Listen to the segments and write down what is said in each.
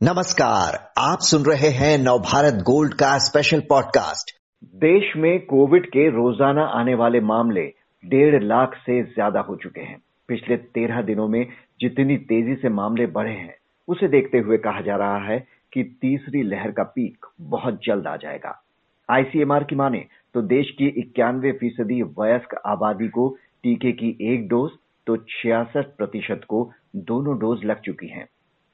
नमस्कार, आप सुन रहे हैं नवभारत गोल्ड का स्पेशल पॉडकास्ट देश में कोविड के रोज़ाना आने वाले मामले डेढ़ लाख से ज़्यादा हो चुके हैं। पिछले तेरह दिनों में जितनी तेज़ी से मामले बढ़े हैं, उसे देखते हुए कहा जा रहा है कि तीसरी लहर का पीक बहुत जल्द आ जाएगा। आईसीएमआर की माने तो देश की इक्यानवे फ़ीसदी वयस्क आबादी को टीके की एक डोज तो छियासठ प्रतिशत को दोनों डोज लग चुकी हैं।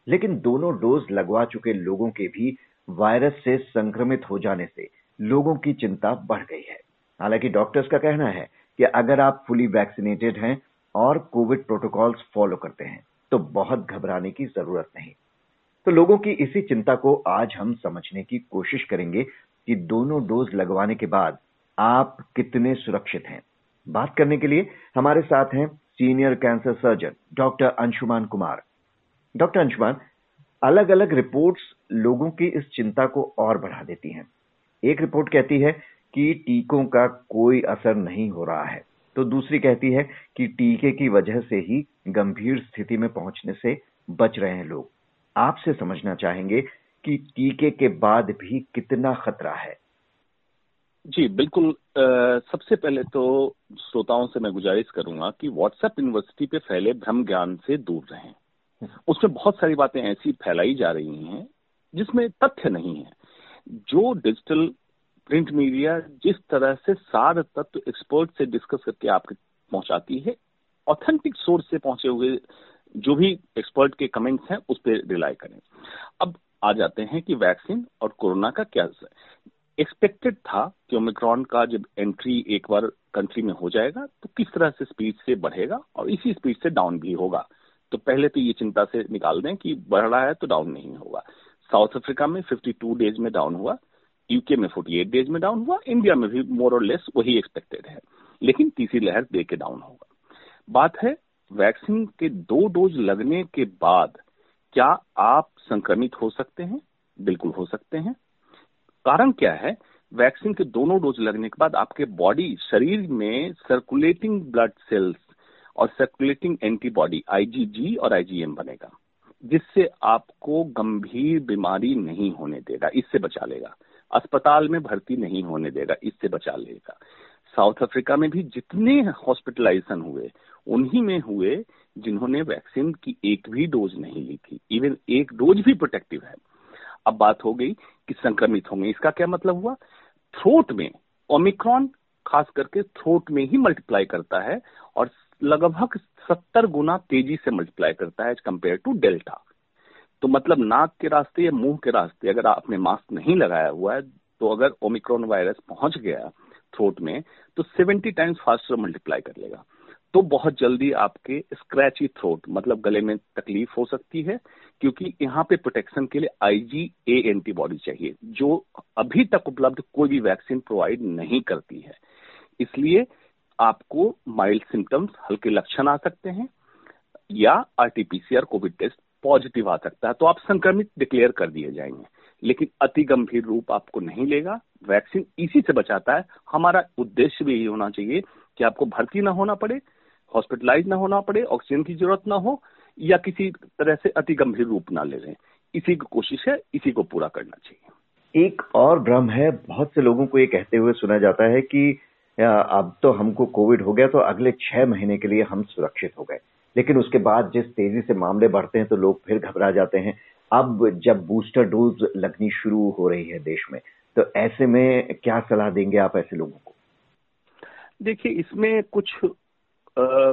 लेकिन दोनों डोज लगवा चुके लोगों के भी वायरस से संक्रमित हो जाने से लोगों की चिंता बढ़ गई है। हालाँकि डॉक्टर्स का कहना है कि अगर आप फुली वैक्सीनेटेड हैं और कोविड प्रोटोकॉल्स फॉलो करते हैं तो बहुत घबराने की ज़रूरत नहीं। तो लोगों की इसी चिंता को आज हम समझने की कोशिश करेंगे कि दोनों डोज लगवाने के बाद आप कितने सुरक्षित हैं। बात करने के लिए हमारे साथ हैं senior cancer surgeon doctor Anshuman Kumar. Doctor Anshuman अलग अलग रिपोर्ट्स लोगों की इस चिंता को और बढ़ा देती हैं। एक रिपोर्ट कहती है कि टीकों का कोई असर नहीं हो रहा है तो दूसरी कहती है कि टीके की वजह से ही गंभीर स्थिति में पहुँचने से बच रहे हैं लोग। आपसे समझना चाहेंगे कि टीके के बाद भी कितना खतरा है। जी बिल्कुल आ, सबसे पहले तो श्रोताओं से मैं गुजारिश करूँगा कि व्हाट्सएप यूनिवर्सिटी पे फैले भ्रम ज्ञान से दूर रहें। उसमें बहुत सारी बातें ऐसी फैलाई जा रही हैं जिसमें तथ्य नहीं है। जो डिजिटल प्रिंट मीडिया जिस तरह से सार तत्व एक्सपर्ट से डिस्कस करके आपके पहुंचाती है ऑथेंटिक सोर्स से पहुँचे हुए जो भी एक्सपर्ट के कमेंट्स हैं, उस पर रिलाई करें। अब आ जाते हैं कि वैक्सीन और कोरोना का क्या एक्सपेक्टेड था कि ओमिक्रॉन का जब एंट्री एक बार कंट्री में हो जाएगा तो किस तरह से स्पीड से बढ़ेगा और इसी स्पीड से डाउन भी होगा। तो पहले तो ये चिंता से निकाल दें कि बढ़ रहा है तो डाउन नहीं होगा। साउथ अफ्रीका में 52 डेज़ में डाउन हुआ यूके में 48 डेज़ में डाउन हुआ इंडिया में भी मोर और लेस वही एक्सपेक्टेड है। लेकिन तीसरी लहर दे के डाउन होगा। बात है वैक्सीन के दो डोज लगने के बाद क्या आप संक्रमित हो सकते हैं? बिल्कुल हो सकते हैं। कारण क्या है? वैक्सीन के दोनों डोज लगने के बाद आपके बॉडी शरीर में सर्कुलेटिंग ब्लड सेल्स और सर्कुलेटिंग एंटीबॉडी आईजीजी और आईजीएम बनेगा, जिससे आपको गंभीर बीमारी नहीं होने देगा, इससे बचा लेगा। अस्पताल में भर्ती नहीं होने देगा, इससे बचा लेगा। साउथ अफ्रीका में भी जितने हॉस्पिटलाइजेशन हुए, उन्हीं में हुए जिन्होंने वैक्सीन की एक भी डोज नहीं ली थी। इवन एक डोज भी प्रोटेक्टिव है। अब बात हो गई कि संक्रमित होंगे, इसका क्या मतलब हुआ? थ्रोट में ओमिक्रॉन खास करके थ्रोट में ही मल्टीप्लाई करता है और लगभग सत्तर गुना तेज़ी से मल्टीप्लाई करता है एज कंपेयर टू डेल्टा तो मतलब नाक के रास्ते या मुँह के रास्ते अगर आपने मास्क नहीं लगाया हुआ है तो अगर ओमिक्रॉन वायरस पहुँच गया थ्रोट में तो 70 टाइम्स फास्टर मल्टीप्लाई कर लेगा। तो बहुत जल्दी आपके स्क्रैची थ्रोट मतलब गले में तकलीफ़ हो सकती है, क्योंकि यहाँ पे प्रोटेक्शन के लिए आईजी ए एंटीबॉडी चाहिए, जो अभी तक उपलब्ध कोई भी वैक्सीन प्रोवाइड नहीं करती है। इसलिए आपको माइल्ड सिम्टम्स हल्के लक्षण आ सकते हैं या आरटीपीसीआर कोविड टेस्ट पॉजिटिव आ सकता है तो आप संक्रमित डिक्लेयर कर दिए जाएँगे। लेकिन अति गंभीर रूप आपको नहीं लेगा। वैक्सीन इसी से बचाता है। हमारा उद्देश्य भी यही होना चाहिए कि आपको भर्ती ना होना पड़े हॉस्पिटलाइज ना होना पड़े ऑक्सीजन की ज़रूरत ना हो, या किसी तरह से अति गंभीर रूप ना ले लें इसी की कोशिश है, इसी को पूरा करना चाहिए। एक और भ्रम है, बहुत से लोगों को ये कहते हुए सुना जाता है कि अब तो हमको कोविड हो गया तो अगले छह महीने के लिए हम सुरक्षित हो गए। लेकिन उसके बाद जिस तेज़ी से मामले बढ़ते हैं तो लोग फिर घबरा जाते हैं। अब जब बूस्टर डोज लगनी शुरू हो रही है देश में तो ऐसे में क्या सलाह देंगे आप ऐसे लोगों को? देखिए इसमें कुछ आ,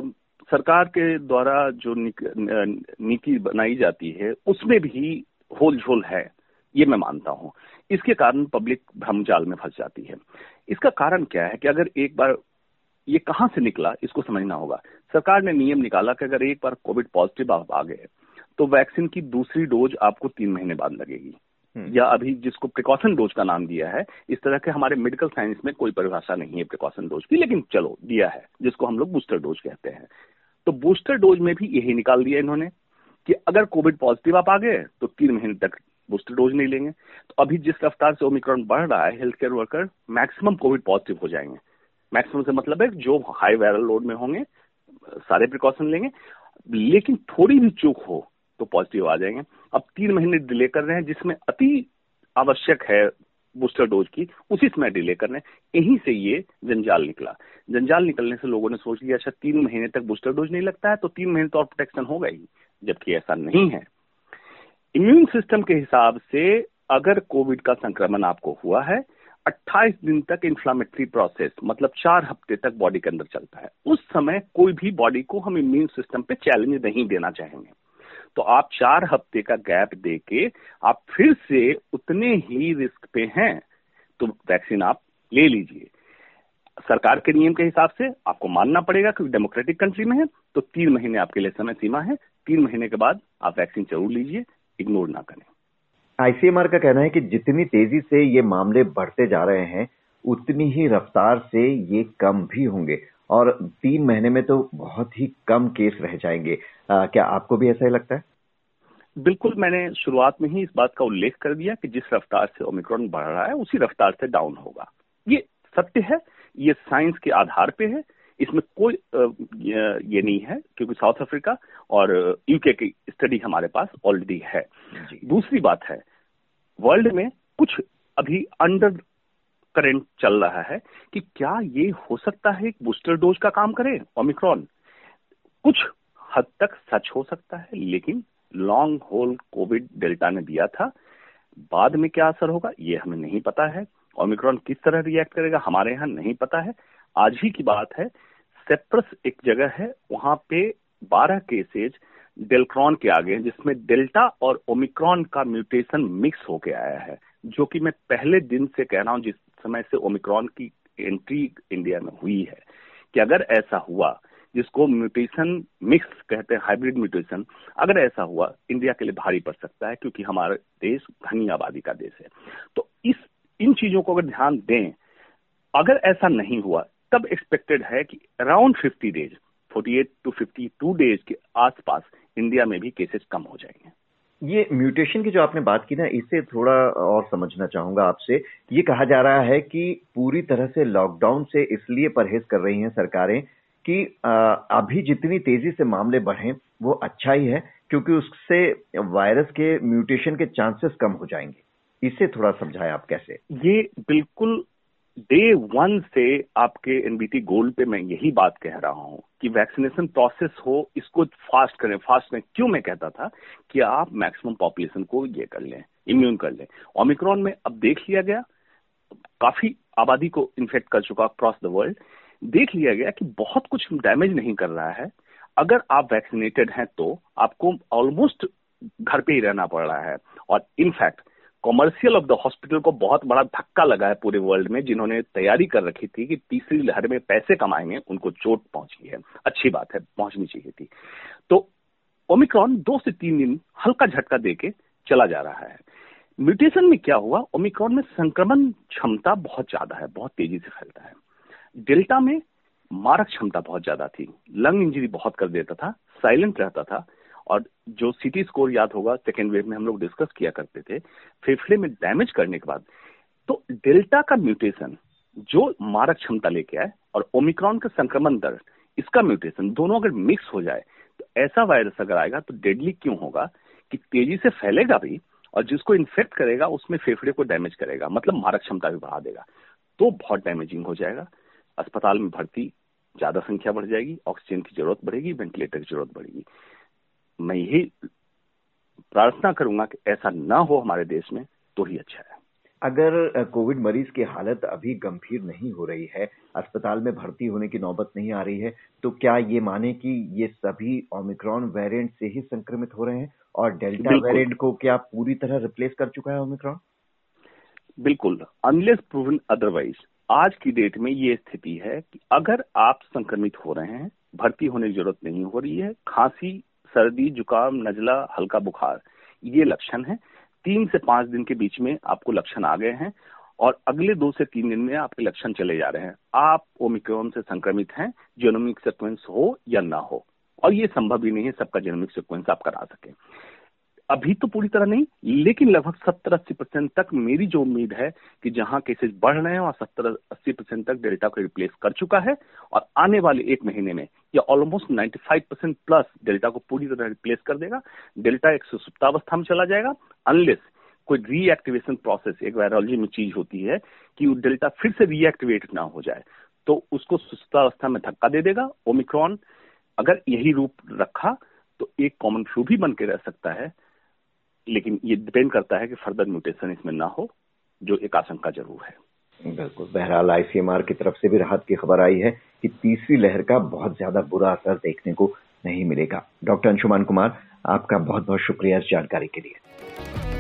सरकार के द्वारा जो नीति बनाई जाती है उसमें भी होल झोल है। ये मैं मानता हूँ। इसके कारण पब्लिक भ्रमजाल में फंस जाती है। इसका कारण क्या है कि अगर एक बार ये कहाँ से निकला इसको समझना होगा। सरकार ने नियम निकाला कि अगर एक बार कोविड पॉजिटिव आप आ गए तो वैक्सीन की दूसरी डोज आपको तीन महीने बाद लगेगी। हम्म। या अभी जिसको प्रिकॉशन डोज का नाम दिया है इस तरह के हमारे मेडिकल साइंस में कोई परिभाषा नहीं है प्रिकॉशन डोज की लेकिन चलो दिया है जिसको हम लोग बूस्टर डोज कहते हैं। तो बूस्टर डोज में भी यही निकाल दिया इन्होंने कि अगर कोविड पॉजिटिव आप आ गए तो तीन महीने तक बूस्टर डोज नहीं लेंगे। तो अभी जिस रफ्तार से ओमिक्रॉन बढ़ रहा है health care worker maximum Covid positive हो जाएँगे। मैक्सिमम से मतलब है जो हाई वायरल लोड में होंगे, सारे प्रिकॉशन लेंगे। लेकिन थोड़ी भी चूक हो तो पॉजिटिव आ जाएँगे। अब तीन महीने डिले कर रहे हैं, जिसमें अति आवश्यक है बूस्टर डोज की, उसी समय डिले करने यहीं से ये जंजाल निकला। जंजाल निकलने से लोगों ने सोच लिया अच्छा तीन महीने तक बूस्टर डोज नहीं लगता है तो तीन महीने तो और प्रोटेक्शन होगा ही, जबकि ऐसा नहीं है। इम्यून सिस्टम के हिसाब से अगर कोविड का संक्रमण आपको हुआ है 28 दिन तक इन्फ्लामेटरी प्रोसेस मतलब चार हफ़्ते तक बॉडी के अंदर चलता है। उस समय कोई भी बॉडी को हम इम्यून सिस्टम पे चैलेंज नहीं देना चाहेंगे। तो आप चार हफ़्ते का गैप देके आप फिर से उतने ही रिस्क पे हैं तो वैक्सीन आप ले लीजिए। सरकार के नियम के हिसाब से आपको मानना पड़ेगा क्योंकि डेमोक्रेटिक कंट्री में है तो तीन महीने आपके लिए समय सीमा है। तीन महीने के बाद आप वैक्सीन ज़रूर लीजिए। इग्नोर ना करें। आईसीएमआर का कहना है कि जितनी तेज़ी से ये मामले बढ़ते जा रहे हैं उतनी ही रफ्तार से ये कम भी होंगे। और तीन महीने में तो बहुत ही कम केस रह जाएँगे। आ, क्या आपको भी ऐसा ही लगता है? बिल्कुल मैंने शुरुआत में ही इस बात का उल्लेख कर दिया कि जिस रफ्तार से ओमिक्रॉन बढ़ रहा है उसी रफ्तार से डाउन होगा। ये सत्य है ये साइंस के आधार पे है इसमें कोई ये नहीं है क्योंकि साउथ अफ्रीका और यूके की स्टडी हमारे पास ऑलरेडी है। दूसरी बात है वर्ल्ड में कुछ अभी अंडर करंट चल रहा है कि क्या ये हो सकता है बूस्टर डोज का काम करे ओमिक्रॉन कुछ हद तक सच हो सकता है लेकिन लॉन्ग होल कोविड डेल्टा ने दिया था। बाद में क्या असर होगा ये हमें नहीं पता है। ओमिक्रॉन किस तरह रिएक्ट करेगा हमारे यहाँ नहीं पता है। आज ही की बात है सेप्रस एक जगह है, वहाँ पे 12 केसेज डेलक्रॉन के आगे हैं, जिसमें डेल्टा और ओमिक्रॉन का म्यूटेशन मिक्स होके आया है, जो कि मैं पहले दिन से कह रहा हूँ जिस समय से ओमिक्रॉन की एंट्री इंडिया में हुई है, कि अगर ऐसा हुआ, जिसको म्यूटेशन मिक्स कहते हैं हाइब्रिड म्यूटेशन अगर ऐसा हुआ इंडिया के लिए भारी पड़ सकता है, क्योंकि हमारा देश घनी आबादी का देश है। तो इस, इन चीज़ों को अगर ध्यान दें, अगर ऐसा नहीं हुआ तब एक्सपेक्टेड है कि around fifty days forty eight to fifty two days के आसपास इंडिया में भी केसेस कम हो जाएँगे। ये म्यूटेशन की जो आपने बात की ना इसे थोड़ा और समझना चाहूँगा आपसे। ये कहा जा रहा है कि पूरी तरह से लॉकडाउन से इसलिए परहेज कर रही हैं सरकारें कि अभी जितनी तेज़ी से मामले बढ़े वो अच्छा ही है क्योंकि उससे वायरस के म्यूटेशन के चांसेस कम हो जाएँगे। इसे थोड़ा समझाएँ आप कैसे? ये बिल्कुल डे वन से आपके एनबीटी गोल्ड पे मैं यही बात कह रहा हूँ कि वैक्सीनेशन प्रोसेस हो, इसको फास्ट करें, फास्ट में क्यों मैं कहता था कि आप मैक्सिमम पॉपुलेशन को ये कर लें, इम्यून कर लें। ओमिक्रॉन में अब देख लिया गया, काफ़ी आबादी को इन्फेक्ट कर चुका अक्रॉस द वर्ल्ड देख लिया गया कि बहुत कुछ डैमेज नहीं कर रहा है। अगर आप वैक्सीनेटेड हैं तो आपको ऑलमोस्ट घर पे ही रहना पड़ रहा है। और in fact commercial of the hospital को बहुत बड़ा धक्का लगा है पूरे वर्ल्ड में, जिन्होंने तैयारी कर रखी थी कि तीसरी लहर में पैसे कमाएँगे, उनको चोट पहुँची है। अच्छी बात है, पहुंचनी चाहिए थी। तो ओमिक्रॉन दो से तीन दिन हल्का झटका देके चला जा रहा है। म्यूटेशन में क्या हुआ? ओमिक्रॉन में संक्रमण क्षमता बहुत ज़्यादा है, बहुत तेज़ी से फैलता है। डेल्टा में मारक क्षमता बहुत ज़्यादा थी। लंग इंजरी बहुत कर देता था, साइलेंट रहता था और जो सिटी स्कोर याद होगा सेकेंड वेव में हम लोग डिस्कस किया करते थे, फेफड़े में डैमेज करने के बाद तो डेल्टा का म्यूटेशन जो मारक क्षमता लेके आए और ओमिक्रॉन का संक्रमण दर, इसका म्यूटेशन दोनों अगर मिक्स हो जाए तो ऐसा वायरस अगर आएगा तो डेडली क्यों होगा कि तेज़ी से फैलेगा भी और जिसको इन्फेक्ट करेगा, उसमें फेफड़े को डैमेज करेगा मतलब मारक क्षमता भी बढ़ा देगा तो बहुत डैमेजिंग हो जाएगा। अस्पताल में भर्ती, ज़्यादा संख्या बढ़ जाएगी ऑक्सीजन की ज़रूरत बढ़ेगी वेंटिलेटर की ज़रूरत बढ़ेगी। मैं यही प्रार्थना करूँगा कि ऐसा ना हो हमारे देश में तो ही अच्छा है। अगर कोविड मरीज़ की हालत अभी गंभीर नहीं हो रही है अस्पताल में भर्ती होने की नौबत नहीं आ रही है तो क्या ये माने कि ये सभी ओमिक्रॉन वेरिएंट से ही संक्रमित हो रहे हैं और डेल्टा वेरिएंट को क्या पूरी तरह रिप्लेस कर चुका है ओमिक्रॉन? बिल्कुल। अनलेस प्रूवन अदरवाइज़ आज की डेट में ये स्थिति है कि अगर आप संक्रमित हो रहे हैं भर्ती होने की ज़रूरत नहीं हो रही है खांसी सर्दी, जुकाम, नजला, हल्का बुखार, ये लक्षण है। तीन से पाँच दिन के बीच में आपको लक्षण आ गए हैं और अगले दो से तीन दिन में आपके लक्षण चले जा रहे हैं। आप ओमिक्रोन से संक्रमित हैं जेनोमिक सिक्वेंस हो या ना हो, और ये संभव ही नहीं है सबका जेनोमिक सिक्वेंस आप करा सके। अभी तो पूरी तरह नहीं, लेकिन लगभग सत्तर अस्सी परसेंट तक मेरी जो उम्मीद है कि जहाँ केसेस बढ़ रहे हैं वहाँ सत्तर अस्सी परसेंट तक डेल्टा को रिप्लेस कर चुका है, और आने वाले एक महीने में या ऑलमोस्ट 95 परसेंट प्लस डेल्टा को पूरी तरह रिप्लेस कर देगा। डेल्टा एक सुप्तावस्था में चला जाएगा अनलेस कोई रीएक्टिवेशन प्रोसेस एक वायरोलॉजी में चीज़ होती है कि वो डेल्टा फिर से रीएक्टिवेट ना हो जाए तो उसको सुस्तावस्था में धक्का दे देगा ओमिक्रॉन अगर यही रूप रखा तो एक कॉमन फ्लू भी बन के रह सकता है लेकिन ये डिपेंड करता है कि फर्दर म्यूटेशन इसमें ना हो, जो एक आशंका ज़रूर है। बिल्कुल। बहरहाल आईसीएमआर की तरफ़ से भी राहत की खबर आई है कि तीसरी लहर का बहुत ज़्यादा बुरा असर देखने को नहीं मिलेगा। डॉक्टर अंशुमान कुमार, आपका बहुत बहुत शुक्रिया इस जानकारी के लिए।